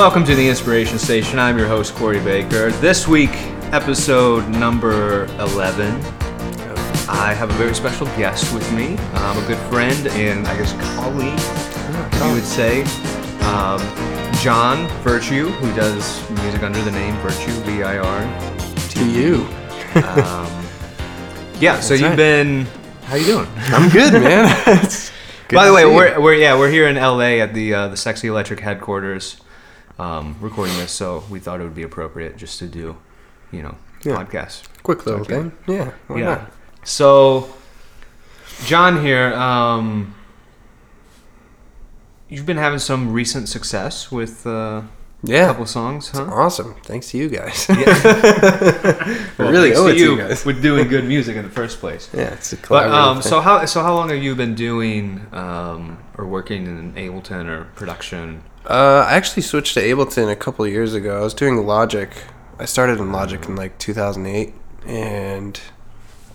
Welcome to the Inspiration Station. I'm your host, Corey Baker. This week, episode number 11, I have a very special guest with me, um, a good friend and I guess colleague, if you would say, um, John Virtue, who does music under the name Virtu, V I R. to you. Um, yeah, so That's you've right. been. How you doing? I'm good, man. By the way, we're, we're yeah we're here in LA at the uh, the Sexy Electric headquarters, um, recording this. So we thought it would be appropriate just to do, you know, Yeah. podcast. quick little Okay. thing. Yeah, yeah. not? So, John here, um, you've been having some recent success with uh, a Yeah, couple songs, huh? awesome. Thanks to you guys. Yeah. Well, really owe to it to you guys. with doing good music in the first place. yeah, it's a collaborative But um, so how so how long have you been doing um, or working in Ableton or production? Uh, I actually switched to Ableton a couple of years ago. I was doing Logic. I started in Logic in like 2008, and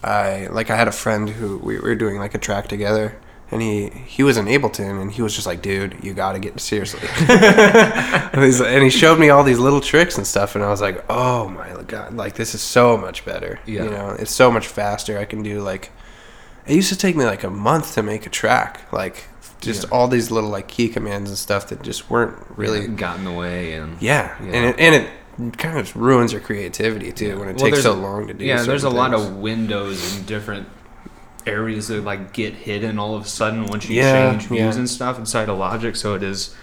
I like I had a friend who we were doing like a track together, and he he was in Ableton, and he was just like, "Dude, you got to get seriously." and, he's, and he showed me all these little tricks and stuff, and I was like, "Oh my god, like this is so much better." Yeah. You know, it's so much faster. I can do like. It used to take me like a month to make a track, like just Yeah. all these little like key commands and stuff that just weren't really got in the way and yeah, Yeah. and it, and it kind of ruins your creativity too when it Well, takes so long to do. yeah. There's a certain lot of windows and different areas that like get hidden all of a sudden once you Yeah, change views yeah. and stuff inside of Logic. So it is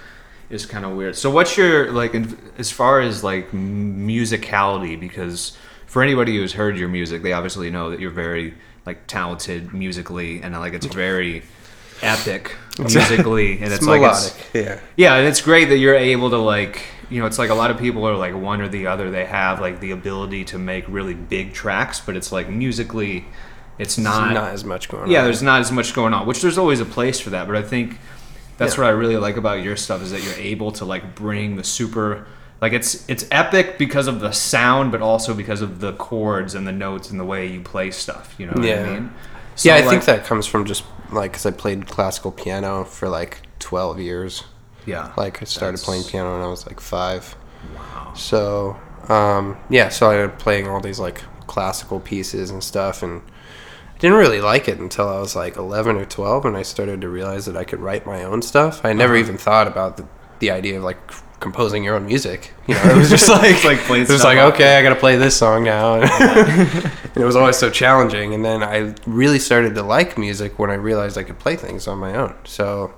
is kind of weird. So what's your like in, as far as like musicality? Because for anybody who's heard your music, they obviously know that you're very like talented musically and like it's very epic musically and it's, it's like melodic. it's, yeah, Yeah, and it's great that you're able to like, you know, it's like a lot of people are like one or the other. They have like the ability to make really big tracks, but it's like musically, it's not. not, as much going on. yeah, there's not as much going on, which there's always a place for that. But I think that's Yeah. what I really like about your stuff is that you're able to like bring the super. Like it's it's epic because of the sound, but also because of the chords and the notes and the way you play stuff. You know what Yeah. I mean? yeah. I So, think that comes from just like because I played classical piano for like 12 years. Yeah. Like I started That's- playing piano when I was like five. Wow. So um, yeah, so I ended up playing all these like classical pieces and stuff, and I didn't really like it until I was like 11 or 12, and I started to realize that I could write my own stuff. I never Uh-huh. even thought about the, the idea of like composing your own music. You know, it was just like It's like playing it was like okay, I got to play this song now, and it was always so challenging. And then I really started to like music when I realized I could play things on my own. So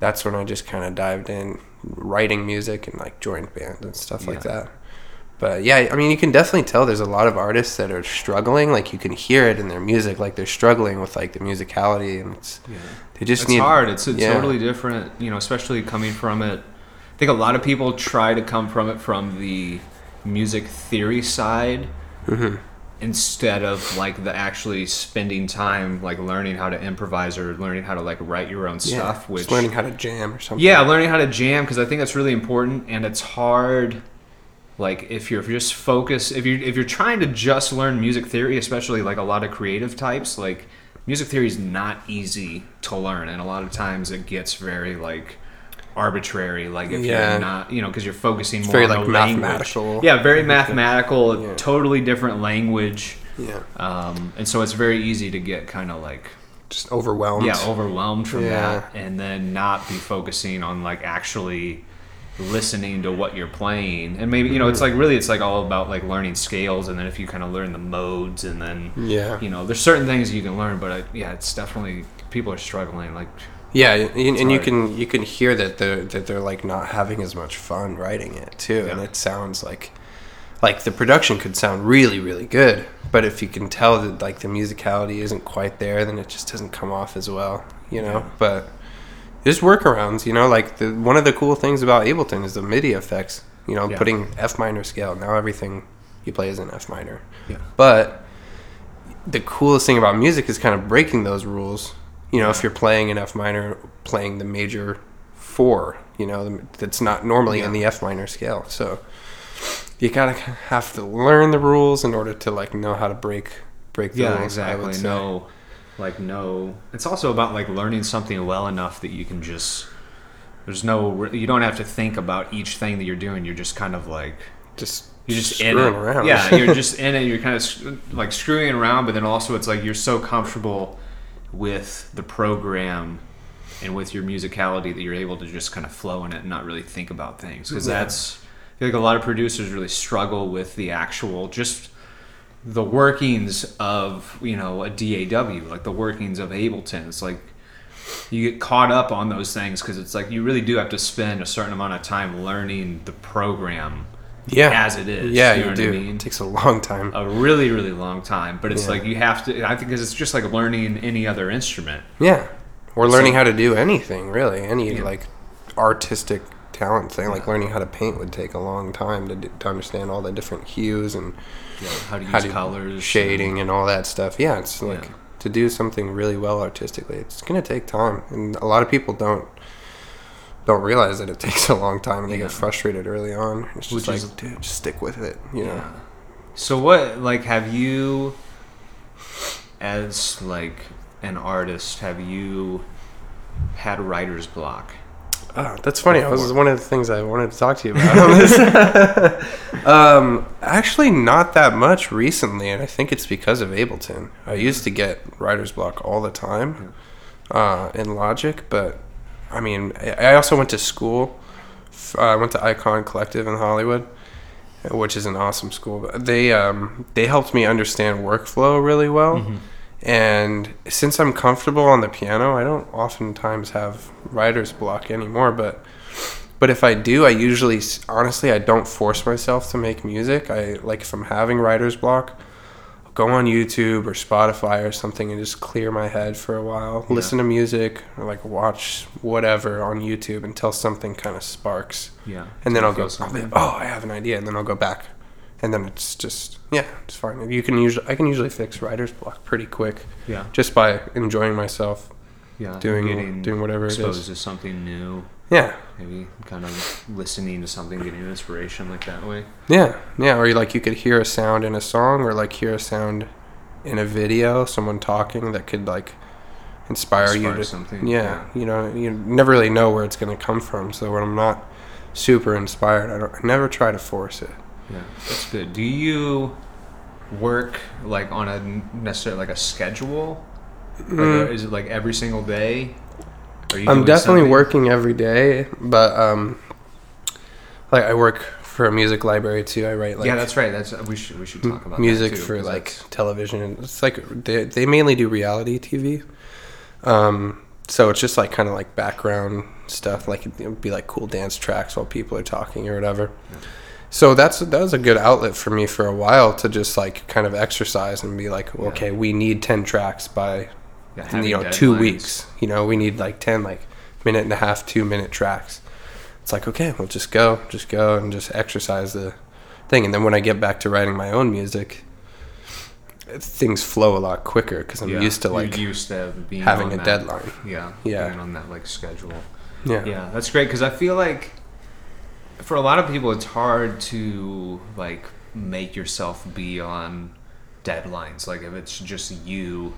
that's when I just kind of dived in writing music and like joined bands and stuff like that. But yeah, I mean, you can definitely tell there's a lot of artists that are struggling. Like you can hear it in their music, like they're struggling with like the musicality, and it's Yeah. they just it's need hard. It's, it's yeah. totally different, you know, especially coming from it. I think a lot of people try to come from it from the music theory side Mhm. instead of like the actually spending time like learning how to improvise or learning how to like write your own yeah, stuff. Which just learning how to jam or something. yeah, learning how to jam because I think that's really important, and it's hard. Like if you're, if you're just focused, if you're if you're trying to just learn music theory, especially like a lot of creative types, like music theory is not easy to learn, and a lot of times it gets very like arbitrary. Like if Yeah. you're not, you know, because you're focusing more very, on like, the language. mathematical. Yeah, very mathematical, Yeah. totally different language, yeah, um, and so it's very easy to get kind of like just overwhelmed. yeah overwhelmed from Yeah. that and then not be focusing on like actually listening to what you're playing and maybe you know it's Mm-hmm. like really it's like all about like learning scales and then if you kind of learn the modes and then yeah, you know there's certain things you can learn but I, yeah it's definitely people are struggling like yeah, and, and you can you can hear that they're that they're like not having as much fun writing it too, and it sounds like like the production could sound really really good, but if you can tell that like the musicality isn't quite there, then it just doesn't come off as well, you know. Yeah. But there's workarounds, you know. Like the one of the cool things about Ableton is the MIDI effects. You know, Yeah. putting F minor scale. Now everything you play is in F minor. yeah But the coolest thing about music is kind of breaking those rules. You know, if you're playing in F minor, playing the major four, you know, that's not normally in the F minor scale. So you gotta have to learn the rules in order to like know how to break break the yeah rules. Exactly no like no it's also about like learning something well enough that you can just There's no. You don't have to think about each thing that you're doing. You're just kind of like Just you're just in screwing it. around. Yeah, you're just in it. You're kind of like screwing around, but then also it's like you're so comfortable with the program and with your musicality that you're able to just kind of flow in it and not really think about things. Because Yeah. that's I feel like a lot of producers really struggle with the actual just the workings of you know a DAW, like the workings of Ableton. It's like you get caught up on those things because it's like you really do have to spend a certain amount of time learning the program yeah, as it is. Yeah, you you, know what do. I mean? It takes a long time. a really really long time but it's Yeah. like you have to i think it's just like learning any other instrument Yeah, or So- learning how to do anything really, any Yeah. like artistic talent thing. Like learning how to paint would take a long time to, d- to understand all the different hues and you know, how to use how to colors shading and all that stuff. Yeah, it's like Yeah. to do something really well artistically. It's gonna take time, and a lot of people don't don't realize that it takes a long time, and they Yeah. get frustrated early on. It's just Which like, is- dude, just stick with it. You know. yeah. so what like have you as like an artist have you had writer's block Oh, that's funny. That was one of the things I wanted to talk to you about. um, actually, not that much recently, and I think it's because of Ableton. I used to get writer's block all the time uh, in Logic, but I mean, I also went to school. I went to Icon Collective in Hollywood, which is an awesome school. They um, they helped me understand workflow really well. And since I'm comfortable on the piano, I don't oftentimes have writer's block anymore. But but if I do, I usually honestly I don't force myself to make music. I like if I'm having writer's block, go on YouTube or Spotify or something and just clear my head for a while. Yeah. Listen to music or like watch whatever on YouTube until something kind of sparks, yeah and then I'll go. I'll be, oh, I have an idea, and then I'll go back, and then it's just yeah, it's fine. You can usually I can usually fix writer's block pretty quick yeah just by enjoying myself yeah doing doing whatever it exposed is. to something new Yeah, maybe kind of listening to something getting inspiration like that way yeah, yeah. Or you, like you could hear a sound in a song, or like hear a sound in a video, someone talking that could like inspire you Spark to something Yeah, you know, you never really know where it's going to come from. So when I'm not super inspired, I don't. I never try to force it. Yeah, that's good. Do you work like on a necessarily like a schedule? Like, Mm. is it like every single day? I'm definitely something? working every day, but um, like I work for a music library too. I write like yeah, that's right. That's we should we should talk about music too, for like that's- television. It's like they they mainly do reality TV. Um, so it's just like kind of like background stuff, like it would be like cool dance tracks while people are talking or whatever. So that's that was a good outlet for me for a while to just like kind of exercise and be like, Yeah. okay, we need ten tracks by yeah, you know two weeks. You know, we need like ten like minute and a half, two minute tracks. It's like okay, we'll just go, just go, and just exercise the thing. And then when I get back to writing my own music, things flow a lot quicker because I'm Yeah, used to like used to having a that- deadline. Yeah, Yeah. being on that like schedule. Yeah. Yeah, that's great because I feel like for a lot of people, it's hard to like make yourself be on deadlines. Like if it's just you,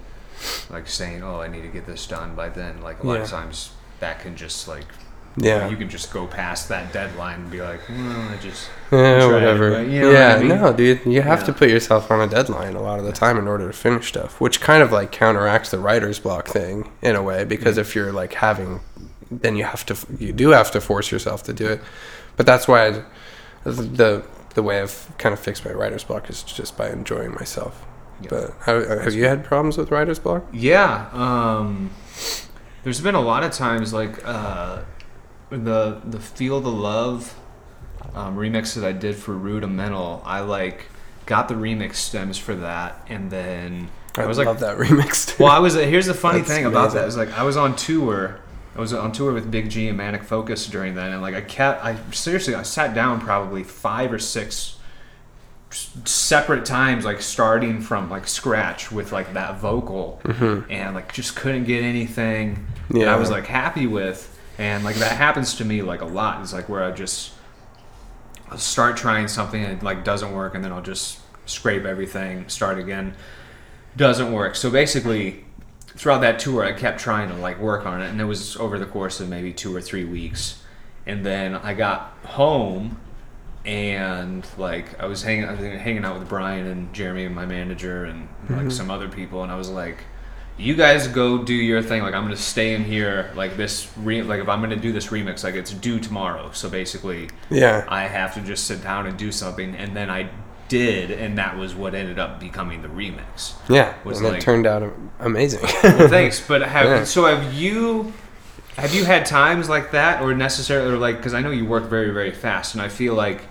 like saying, "Oh, I need to get this done by then." Like a lot of times, that can just like Yeah. you can just go past that deadline and be like, "Well, I just Yeah, whatever. you know what yeah, I mean? no, dude, you have to put yourself on a deadline a lot of the time in order to finish stuff, which kind of like counteracts the writer's block thing in a way because Mm. if you're like having, then you have to, you do have to force yourself to do it. But that's why I, the the way I've kind of fixed my writer's block is just by enjoying myself. Yeah. But have, have you had problems with writer's block? Yeah. Um, there's been a lot of times like uh, the the Feel the Love um, remix that I did for Rudimental. I like got the remix stems for that, and then I, I was love like, that remix. well, I was. Here's the funny That's thing about that amazing. like I was on tour. I was on tour with Big G and Manic Focus during that, and like I kept. I seriously, I sat down probably five or six separate times, like starting from like scratch with like that vocal, mm-hmm. and like just couldn't get anything that Yeah. I was like happy with, and like that happens to me like a lot. It's like where I just I'll start trying something and it like doesn't work, and then I'll just scrape everything, start again. Doesn't work. So basically, throughout that tour, I kept trying to like work on it, and it was over the course of maybe two or three weeks. And then I got home, and like I was hanging, I was hanging out with Brian and Jeremy, and my manager, and like mm-hmm. some other people, and I was like, "You guys go do your thing. Like I'm gonna stay in here. Like this, re- like if I'm gonna do this remix, like it's due tomorrow. So basically, Yeah. I have to just sit down and do something, and then I did, and that was what ended up becoming the remix. Yeah. Was and like- it turned out amazing. Well, thanks. But have Yeah. so have you have you had times like that, or necessarily, or like because I know you work very very fast, and I feel like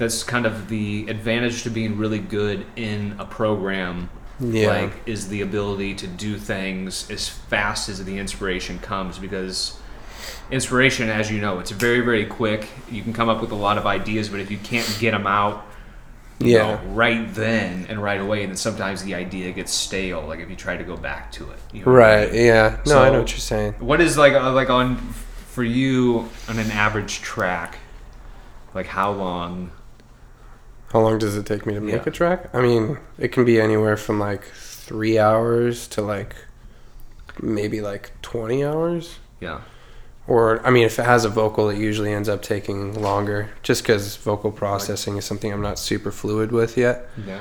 that's kind of the advantage to being really good in a program. Yeah. Like is the ability to do things as fast as the inspiration comes because inspiration, as you know, it's very very quick. You can come up with a lot of ideas, but if you can't get them out you Yeah. know, right then and right away, then sometimes the idea gets stale. Like if you try to go back to it, you know what I right. mean? Yeah. No, I know what you're saying. What is like uh, like on for you on an average track? Like how long? How long does it take me to make Yeah. a track? I mean, it can be anywhere from like three hours to like maybe like 20 hours. Yeah, Or, I mean, if it has a vocal, it usually ends up taking longer just because vocal processing is something I'm not super fluid with yet. yeah,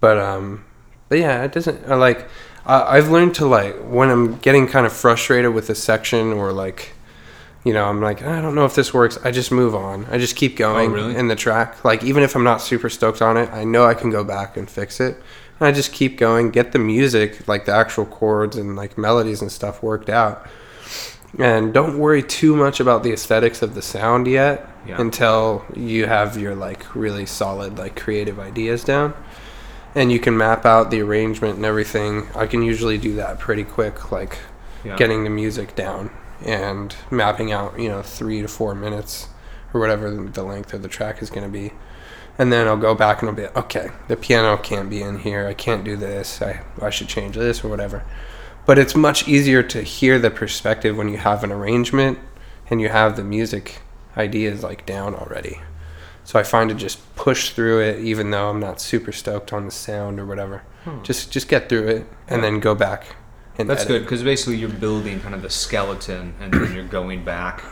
But, um, but yeah, it doesn't, I like, I I've learned to like, when I'm getting kind of frustrated with a section or like, you know, I'm like, I don't know if this works. I just move on. I just keep oh, going Oh, really? in the track. Like, even if I'm not super stoked on it, I know I can go back and fix it. And I just keep going, get the music, like the actual chords and like melodies and stuff worked out. And don't worry too much about the aesthetics of the sound yet Yeah. until you have your like really solid like creative ideas down. And you can map out the arrangement and everything. I can usually do that pretty quick, like yeah. getting the music down and mapping out, you know, three to four minutes or whatever the length of the track is going to be. And then I'll go back and I'll be okay. The piano can't be in here. I can't do this. I I should change this or whatever. But it's much easier to hear the perspective when you have an arrangement and you have the music ideas like down already. So I find to just push through it, even though I'm not super stoked on the sound or whatever. Hmm. Just just get through it and then go back. And That's edit. good because basically you're building kind of the skeleton, and then you're going back,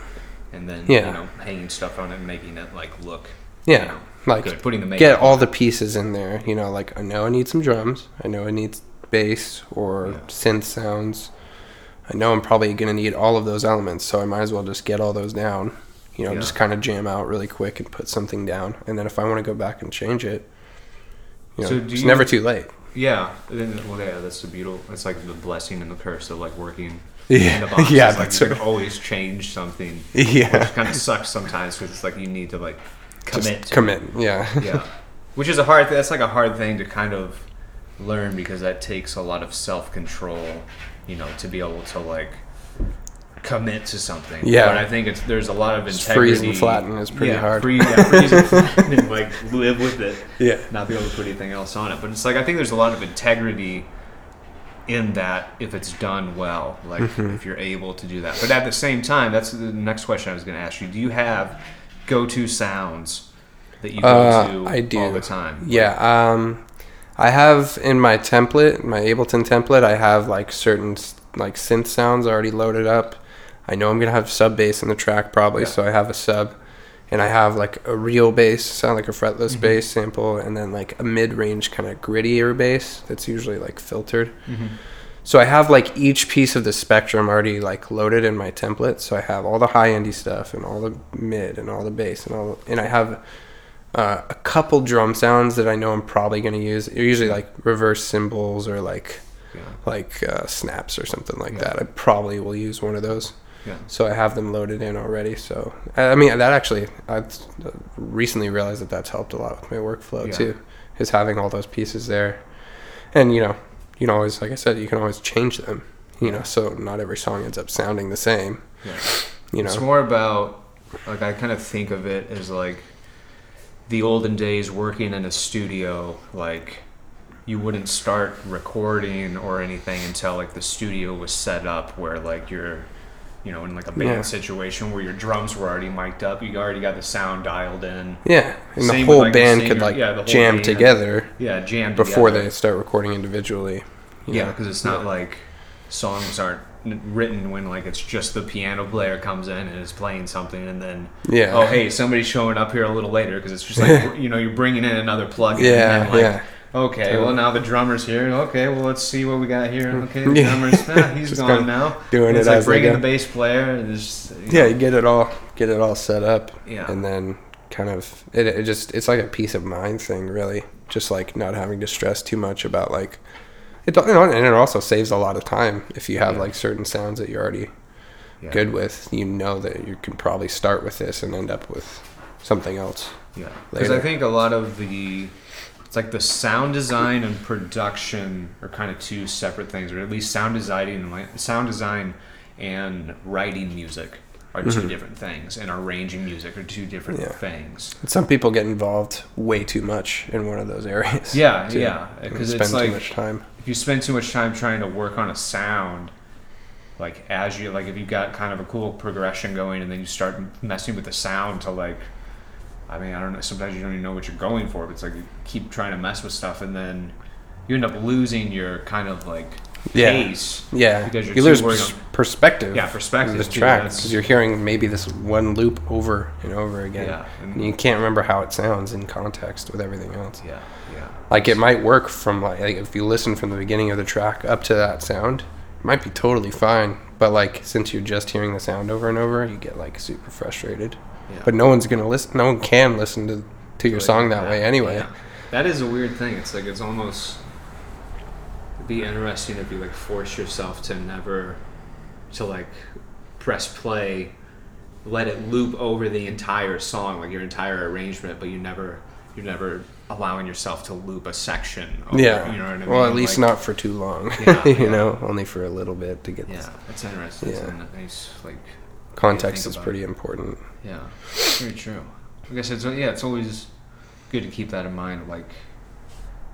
and then Yeah. you know hanging stuff on it, and making it like look Yeah, you know, like good, putting the get all the pieces in there. You know, like I know I need some drums. I know I need bass or Yeah. synth sounds. I know I'm probably gonna need all of those elements, so I might as well just get all those down. You know, Yeah. just kind of jam out really quick and put something down, and then if I want to go back and change it, you know, So it's you- never too late. Yeah, then, well, yeah, that's the beautiful. It's like the blessing and the curse of like working Yeah. in the box. Yeah, It's like that's you can always change something. Yeah. which kind of sucks sometimes because it's like you need to like commit. Just commit. Yeah. Yeah, which is a hard. That's like a hard thing to kind of learn because that takes a lot of self control. You know, to be able to like commit to something. Yeah. but I think it's there's a lot of integrity. freeze and flatten is pretty yeah, hard. Freeze, yeah, freeze and flatten and like live with it yeah. not be able to put anything else on it. But it's like I think there's a lot of integrity in that if it's done well, like Mm-hmm. if you're able to do that. But at the same time, that's the next question I was going to ask you. Do you have go-to sounds that you go Uh, to I do. all the time? Yeah. Um, I have in my template, my Ableton template, I have like certain like synth sounds already loaded up. I know I'm gonna have sub bass in the track probably, Yeah. so I have a sub, and I have like a real bass, sound like a fretless Mhm. bass sample, and then like a mid-range kind of grittier bass that's usually like filtered. Mhm. So I have like each piece of the spectrum already like loaded in my template. So I have all the high endy stuff and all the mid and all the bass and all, and I have uh, a couple drum sounds that I know I'm probably gonna use. They're usually like reverse cymbals or like Yeah. like uh, snaps or something like Yeah. that. I probably will use one of those. Yeah. So I have them loaded in already. So I mean that actually I recently realized that that's helped a lot with my workflow Yeah. too. Is having all those pieces there, and you know you can always like I said you can always change them. You know, so not every song ends up sounding the same. Yeah. You know, It's more about like I kind of think of it as like the olden days working in a studio like you wouldn't start recording or anything until like the studio was set up where like you're you know in like a band Yeah. situation where your drums were already mic'd up you already got the sound dialed in yeah, and the Same with, whole like, the band could like yeah, jam band. together yeah jam before together. they start recording individually. yeah because it's not like songs aren't written when like it's just the piano player comes in and is playing something and then Yeah. oh hey somebody's showing up here a little later because it's just like you know you're bringing in another plug Yeah, and like, yeah. Okay well now the drummer's here okay well let's see what we got here okay the Yeah. drummer's ah, he's gone kinda now doing it's it like bringing the bass player and just you Yeah, you get it all get it all set up. Yeah. And then kind of it, it just it's like a peace of mind thing really. Just like not having to stress too much about like it you know, and it also saves a lot of time if you have Yeah. like certain sounds that you're already yeah. good with. You know that you can probably start with this and end up with something else. Yeah, because I think a lot of the it's like the sound design and production are kind of two separate things, or at least sound design and sound design and writing music are 2 different things, and arranging music are two different Mm-hmm. Yeah. things. And some people get involved way too much in one of those areas. Yeah, too, yeah, because it's like too much time. if you spend too much time trying to work on a sound like as you like if you got kind of a cool progression going and then you start messing with the sound to like i mean i don't know sometimes you don't even know what you're going for but it's like you keep trying to mess with stuff and then you end up losing your kind of like Yeah. pace Yeah, because you're you lose pers- perspective. Yeah, perspective, This track because you're hearing maybe this one loop over and over again, Yeah, and- and you can't remember how it sounds in context with everything else. yeah yeah Like it might work from like, like if you listen from the beginning of the track up to that sound, it might be totally fine. But like since you're just hearing the sound over and over, you get like super frustrated. Yeah. But no one's gonna listen. No one can listen to to your Like song that way anyway. yeah. that is a weird thing it's like it's almost it'd be interesting if you like force yourself to never to like press play let it loop over the entire song like your entire arrangement but you never you're never allowing yourself to loop a section over, Yeah. you know what i mean Well, at least Like, not for too long. Yeah, you yeah. know, only for a little bit to get yeah that's interesting it's Yeah. a nice like context is pretty important. Yeah, very true. Like I said, so yeah, it's always good to keep that in mind, like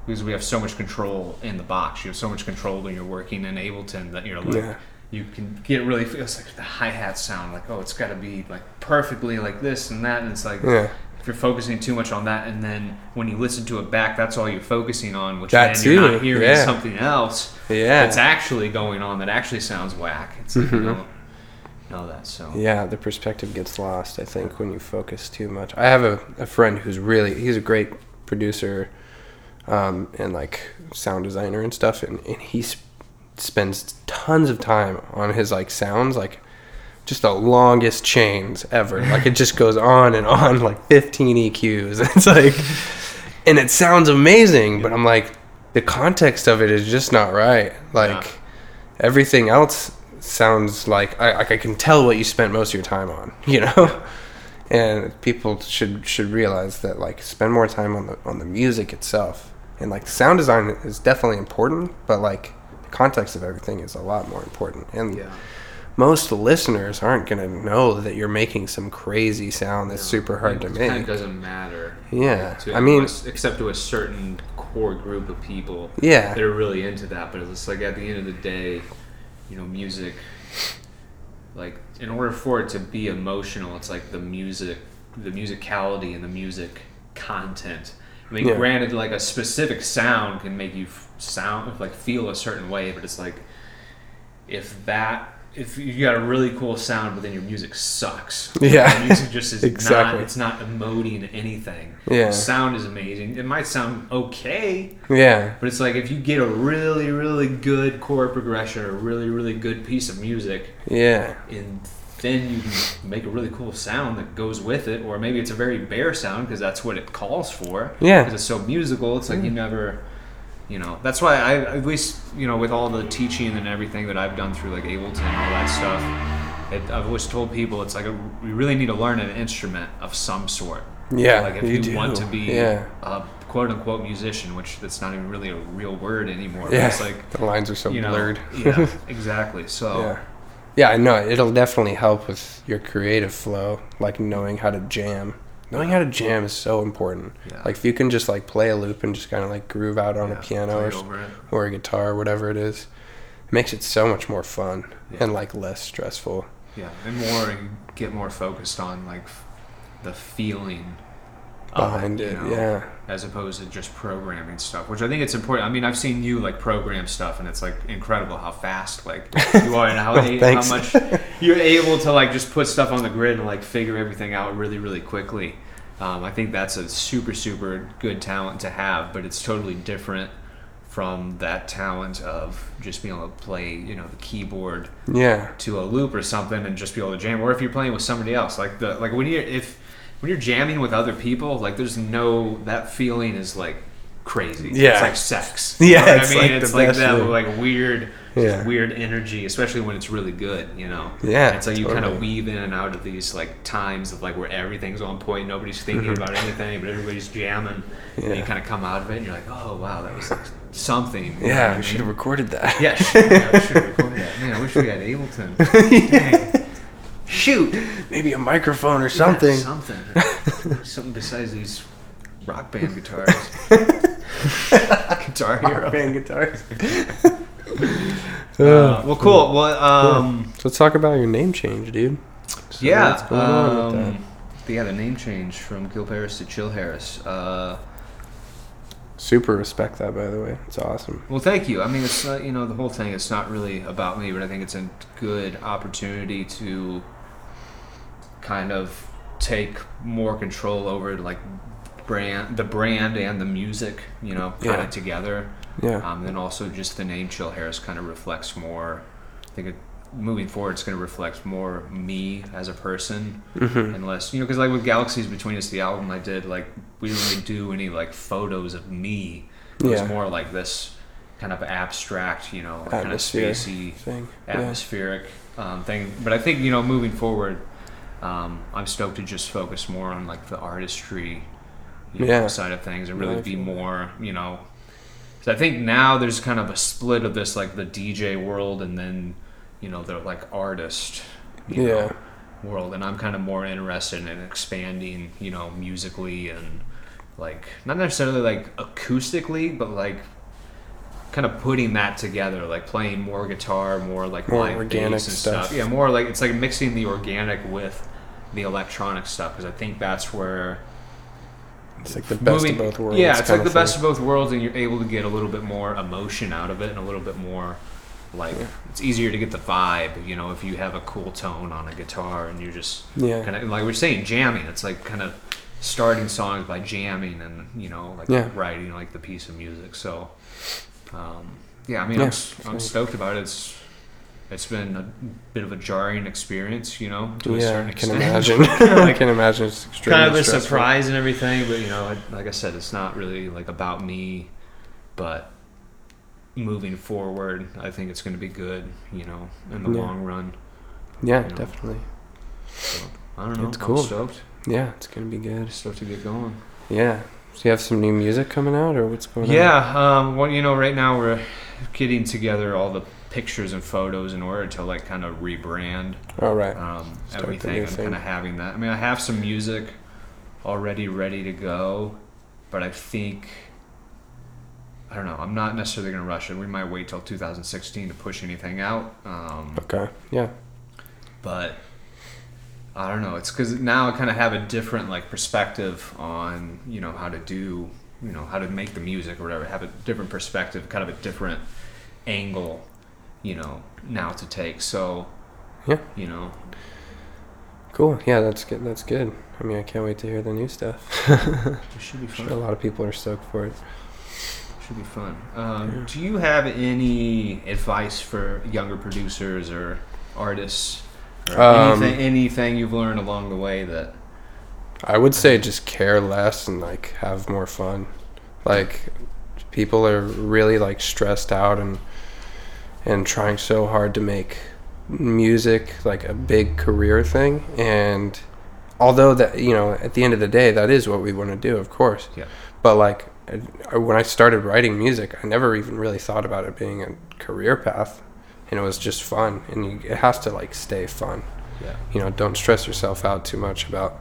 because we have so much control in the box. You have so much control when you're working in Ableton that you're like Yeah. you can get really feels like the hi hat sound like oh it's got to be like perfectly like this and that and it's like Yeah. if you're focusing too much on that and then when you listen to it back that's all you're focusing on which That then you're not hearing yeah. something else Yeah. that's actually going on that actually sounds whack. It's like you Mhm. Know that so Yeah, the perspective gets lost, I think, when you focus too much. I have a, a friend who's really, he's a great producer um, and like sound designer and stuff, and, and he sp- spends tons of time on his like sounds, like just the longest chains ever. Like it just goes on and on, like 15 EQs. It's like, and it sounds amazing, but I'm like, the context of it is just not right. Like, Yeah. everything else sounds like I, like I can tell what you spent most of your time on, you know. And people should should realize that like spend more time on the on the music itself, and like sound design is definitely important, but like the context of everything is a lot more important. And yeah most listeners aren't gonna know that you're making some crazy sound that's super hard to it make. doesn't matter. Yeah, to I mean- except to a certain core group of people Yeah, that are really into that. But it's like at the end of the day, you know, music. Like in order for it to be emotional, it's like the music, the musicality, and the music content. I mean, Yeah. granted, like a specific sound can make you sound like feel a certain way, but it's like if that if you got a really cool sound, but then your music sucks. Yeah. the music just is Exactly. not. It's not emoting anything. Yeah. sound is amazing. It might sound okay, yeah, but it's like if you get a really, really good chord progression or a really, really good piece of music, yeah, and then you can make a really cool sound that goes with it, or maybe it's a very bare sound because that's what it calls for. Yeah. because it's so musical. It's like you mm. never, you know. That's why I at least you know with all the teaching and everything that I've done through like Ableton and all that stuff. It, I've always told people it's like a, we really need to learn an instrument of some sort. yeah. like if you you, want to be yeah, a quote unquote musician, which that's not even really a real word anymore. yeah. It's like the lines are so you know, blurred. yeah, exactly. So Yeah. Yeah, I know. It'll definitely help with your creative flow, like knowing how to jam. Knowing how to jam is so important. Yeah. Like if you can just like play a loop and just kind of like groove out on yeah, a piano or, s- over it. or a guitar or whatever it is, it makes it so much more fun Yeah. and like less stressful. Yeah, and more you get more focused on like the feeling Behind you it, know, yeah. as opposed to just programming stuff, which I think it's important. I mean, I've seen you like program stuff, and it's like incredible how fast like you are and how, Oh, how much you're able to like just put stuff on the grid and like figure everything out really, really quickly. Um, I think that's a super, super good talent to have, but it's totally different from that talent of just being able to play, you know, the keyboard Yeah. to a loop or something and just be able to jam or if you're playing with somebody else like the like when you're if when you're jamming with other people like there's no that feeling is like crazy Yeah. it's like sex Yeah, you know what it's i mean like it's like that thing. like weird Yeah. weird energy especially when it's really good you know Yeah, it's like you kind of weave in and out of these like times of like where everything's on point nobody's thinking about anything but everybody's jamming and Mm-hmm. You kind of come out of it and you're like oh wow that was like something you know what I Yeah, we should have recorded that. Yeah, yeah, we should record that. Man, I wish we had Ableton. Dang. Shoot. Maybe a microphone or something. Yeah, something. something besides these rock band guitars. Guitar Hero. Band guitars. Uh, well, cool. Well, um, So let's talk about your name change, dude. So yeah. What's going on? Um, yeah, the name change from Kill Paris to Chill Harris. Uh, Super respect that, by the way. It's awesome. Well, thank you. I mean, it's not, you know, the whole thing, it's not really about me, but I think it's a good opportunity to kind of take more control over, like, brand, the brand and the music, you know, kind Yeah. of together. Yeah. Um, then also just the name Chill Harris kind of reflects more, I think it, moving forward, it's going to reflect more me as a person hmm and less you know because like with galaxies between us the album i did like we didn't really do any like photos of me it Yeah. was more like this kind of abstract you know like kind of spacey thing. atmospheric um, thing but i think you know moving forward um, i'm stoked to just focus more on like the artistry you know, Yeah. side of things and really I be more you know so i think now there's kind of a split of this like the dj world and then you know the like artist you Yeah. know, world and i'm kind of more interested in expanding you know musically and like not necessarily like acoustically but like kind of putting that together like playing more guitar more like More organic and stuff. stuff. yeah more like it's like mixing the organic with the electronic stuff because i think that's where It's like the best moving- of both worlds. Yeah, it's like the best of both worlds, and you're able to get a little bit more emotion out of it, and a little bit more like Yeah. it's easier to get the vibe. You know, if you have a cool tone on a guitar, and you're just Yeah. kind of like we're saying jamming. It's like kind of starting songs by jamming, and you know, like Yeah. writing like the piece of music. So, um, yeah, I mean, Yeah, I'm, s- I'm stoked about it. It's it's been a bit of a jarring experience, you know, to a yeah, certain I can extent. imagine. I can imagine it's extremely kind of a stressful. surprise and everything but you know I- like i said it's not really like about me but moving forward i think it's going to be good you know in the Yeah. long run Yeah, you know. definitely. so i don't know It's I'm cool. stoked Yeah, it's gonna be good. stoked to get going Yeah. So you have some new music coming out, or what's going on? yeah um well you know right now we're getting together all the pictures and photos in order to like kind of rebrand All right. um, Start everything and kind of having that. I mean, I have some music already ready to go, but I think I don't know. I'm not necessarily going to rush it. We might wait till 2016 to push anything out. Um, Okay. Yeah. but I don't know. It's because now I kind of have a different like perspective on you know how to do you know how to make the music or whatever. Have a different perspective, kind of a different angle, you know, now to take. So Yeah. you know, Cool. Yeah, that's good. That's good. I mean, I can't wait to hear the new stuff. it should be fun. sure a lot of people are stoked for it. Should be fun. Um, Yeah. Do you have any advice for younger producers or artists? Um, anything, anything you've learned along the way that I would say just care less and like have more fun. Like people are really like stressed out and and trying so hard to make music like a big career thing and although that you know at the end of the day that is what we want to do of course Yeah. but like when i started writing music i never even really thought about it being a career path and it was just fun and you, it has to like stay fun. Yeah. You know don't stress yourself out too much about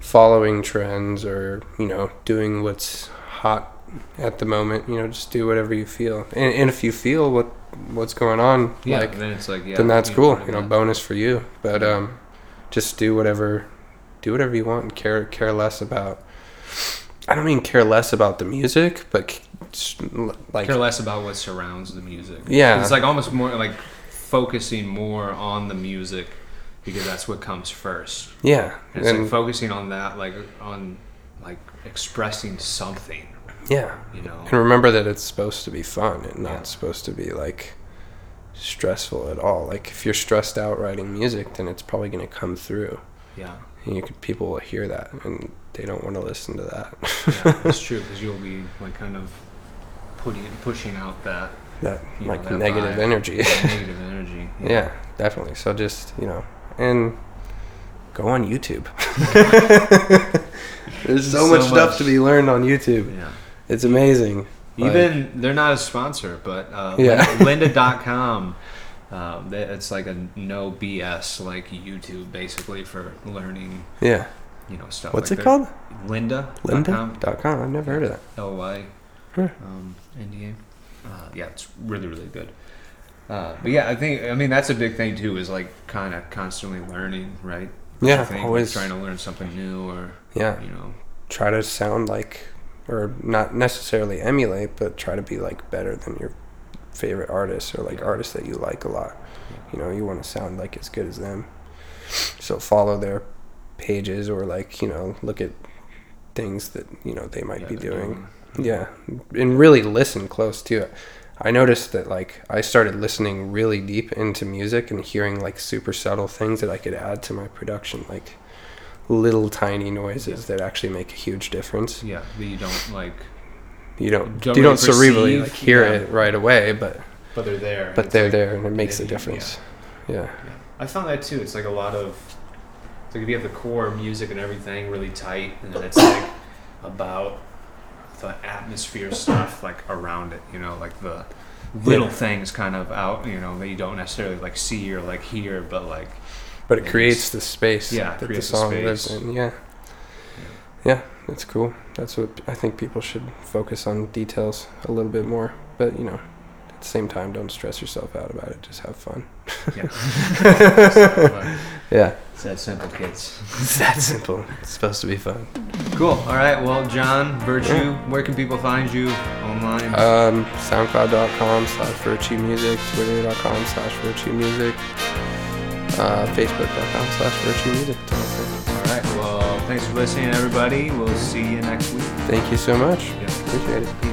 following trends or you know doing what's hot at the moment. You know just do whatever you feel. And, and if you feel what what's going on yeah like then it's like yeah then that's cool. you know that- bonus for you. But um just do whatever do whatever you want and care care less about I don't mean care less about the music, but c- s- l- like Care less about what surrounds the music. Yeah. It's like almost more like focusing more on the music because that's what comes first. yeah, And it's and like focusing on that, like on like expressing something, yeah, you know. and remember that it's supposed to be fun and not Yeah. supposed to be like stressful at all. Like if you're stressed out writing music, then it's probably going to come through. Yeah. And you could people will hear that and they don't want to listen to that. yeah that's true because you'll be like kind of putting pushing out that that You know, like that negative vibe. energy. negative energy. yeah, definitely. So just, you know, and go on YouTube. There's so, So much stuff to be learned on YouTube. Yeah. It's amazing. Like- Even they're not a sponsor, but uh, Yeah. Lynda.com. Um, it's like a no BS like YouTube basically for learning, Yeah. You know, stuff. What's like it called? Lynda. Lynda.com. I've never heard of that. L Y Huh. um, NDA. Uh, yeah, it's really really good. Uh, but yeah, I think I mean that's a big thing too is like kind of constantly learning, right? Yeah, think? Like, always- trying to learn something new or Yeah. you know Try to sound like, or not necessarily emulate, but try to be like better than your favorite artists or like Yeah. artists that you like a lot. You know, you want to sound like as good as them. So follow their pages or like, you know, look at things that, you know, they might yeah, be they're doing. Yeah, and really listen close to it. I noticed that like I started listening really deep into music and hearing like super subtle things that I could add to my production, like little tiny noises that actually make a huge difference. Yeah, that you don't like, You don't, Don't you really don't cerebrally like hear yeah. it right away, but but they're there. but they're like- there and it makes a yeah, difference. Yeah. I found that too. It's like a lot of like if you have the core music and everything really tight, and then it's like about the atmosphere stuff like around it. You know, like the little Yeah. things kind of out. You know, that you don't necessarily like see or like hear, but like But it creates the space yeah, that the creates the song lives space. in. Yeah. Yeah, that's cool. That's what I think people should focus on details a little bit more. But, you know, at the same time, don't stress yourself out about it. Just have fun. yeah. Yeah. It's that simple, kids. It's that simple. It's supposed to be fun. Cool. All right. Well, John Virtue, where can people find you online? Um, SoundCloud.com slash Virtu Music, Twitter.com slash Virtu Music, uh, Facebook.com slash Virtu Music. All right. Well, thanks for listening, everybody. We'll see you next week. Thank you so much. Yeah. Appreciate it.